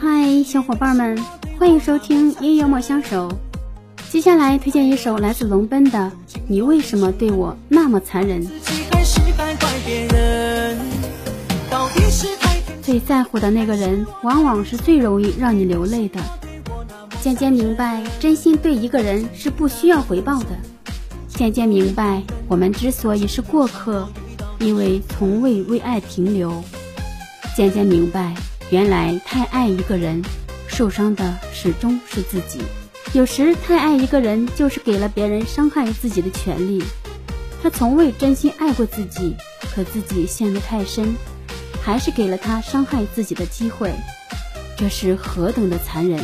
嗨，小伙伴们，欢迎收听音乐莫相守。接下来推荐一首来自龙奔的《你为什么对我那么残忍》。最在乎的那个人，往往是最容易让你流泪的。渐渐明白，真心对一个人是不需要回报的。渐渐明白，我们之所以是过客，因为从未为爱停留。渐渐明白，原来太爱一个人，受伤的始终是自己。有时太爱一个人，就是给了别人伤害自己的权利。他从未真心爱过自己，可自己陷得太深，还是给了他伤害自己的机会。这是何等的残忍！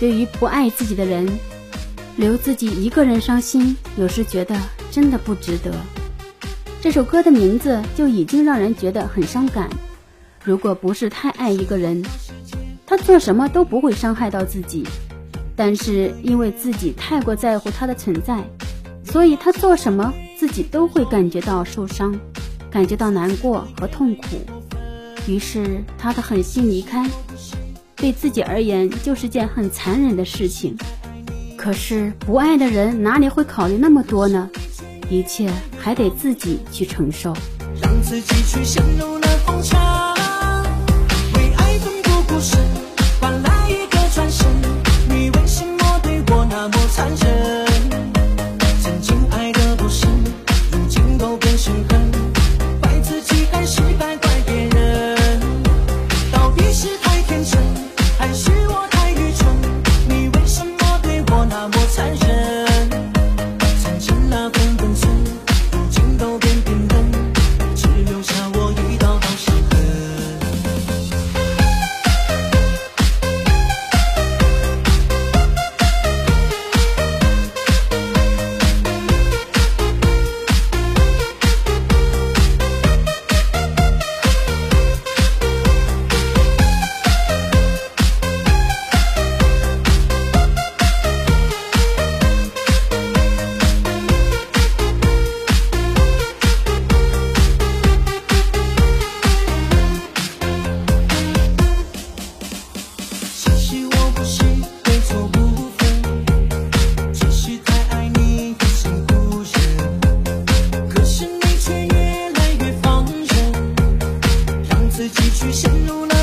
对于不爱自己的人，留自己一个人伤心，有时觉得真的不值得。这首歌的名字就已经让人觉得很伤感。如果不是太爱一个人，他做什么都不会伤害到自己。但是因为自己太过在乎他的存在，所以他做什么自己都会感觉到受伤，感觉到难过和痛苦。于是他的狠心离开。对自己而言就是件很残忍的事情，可是不爱的人哪里会考虑那么多呢？一切还得自己去承受。让自己去陷入了疯狂，为爱奋不顾身，换来一个转身。你为什么对我那么残忍？陷入了